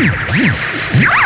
Yeah!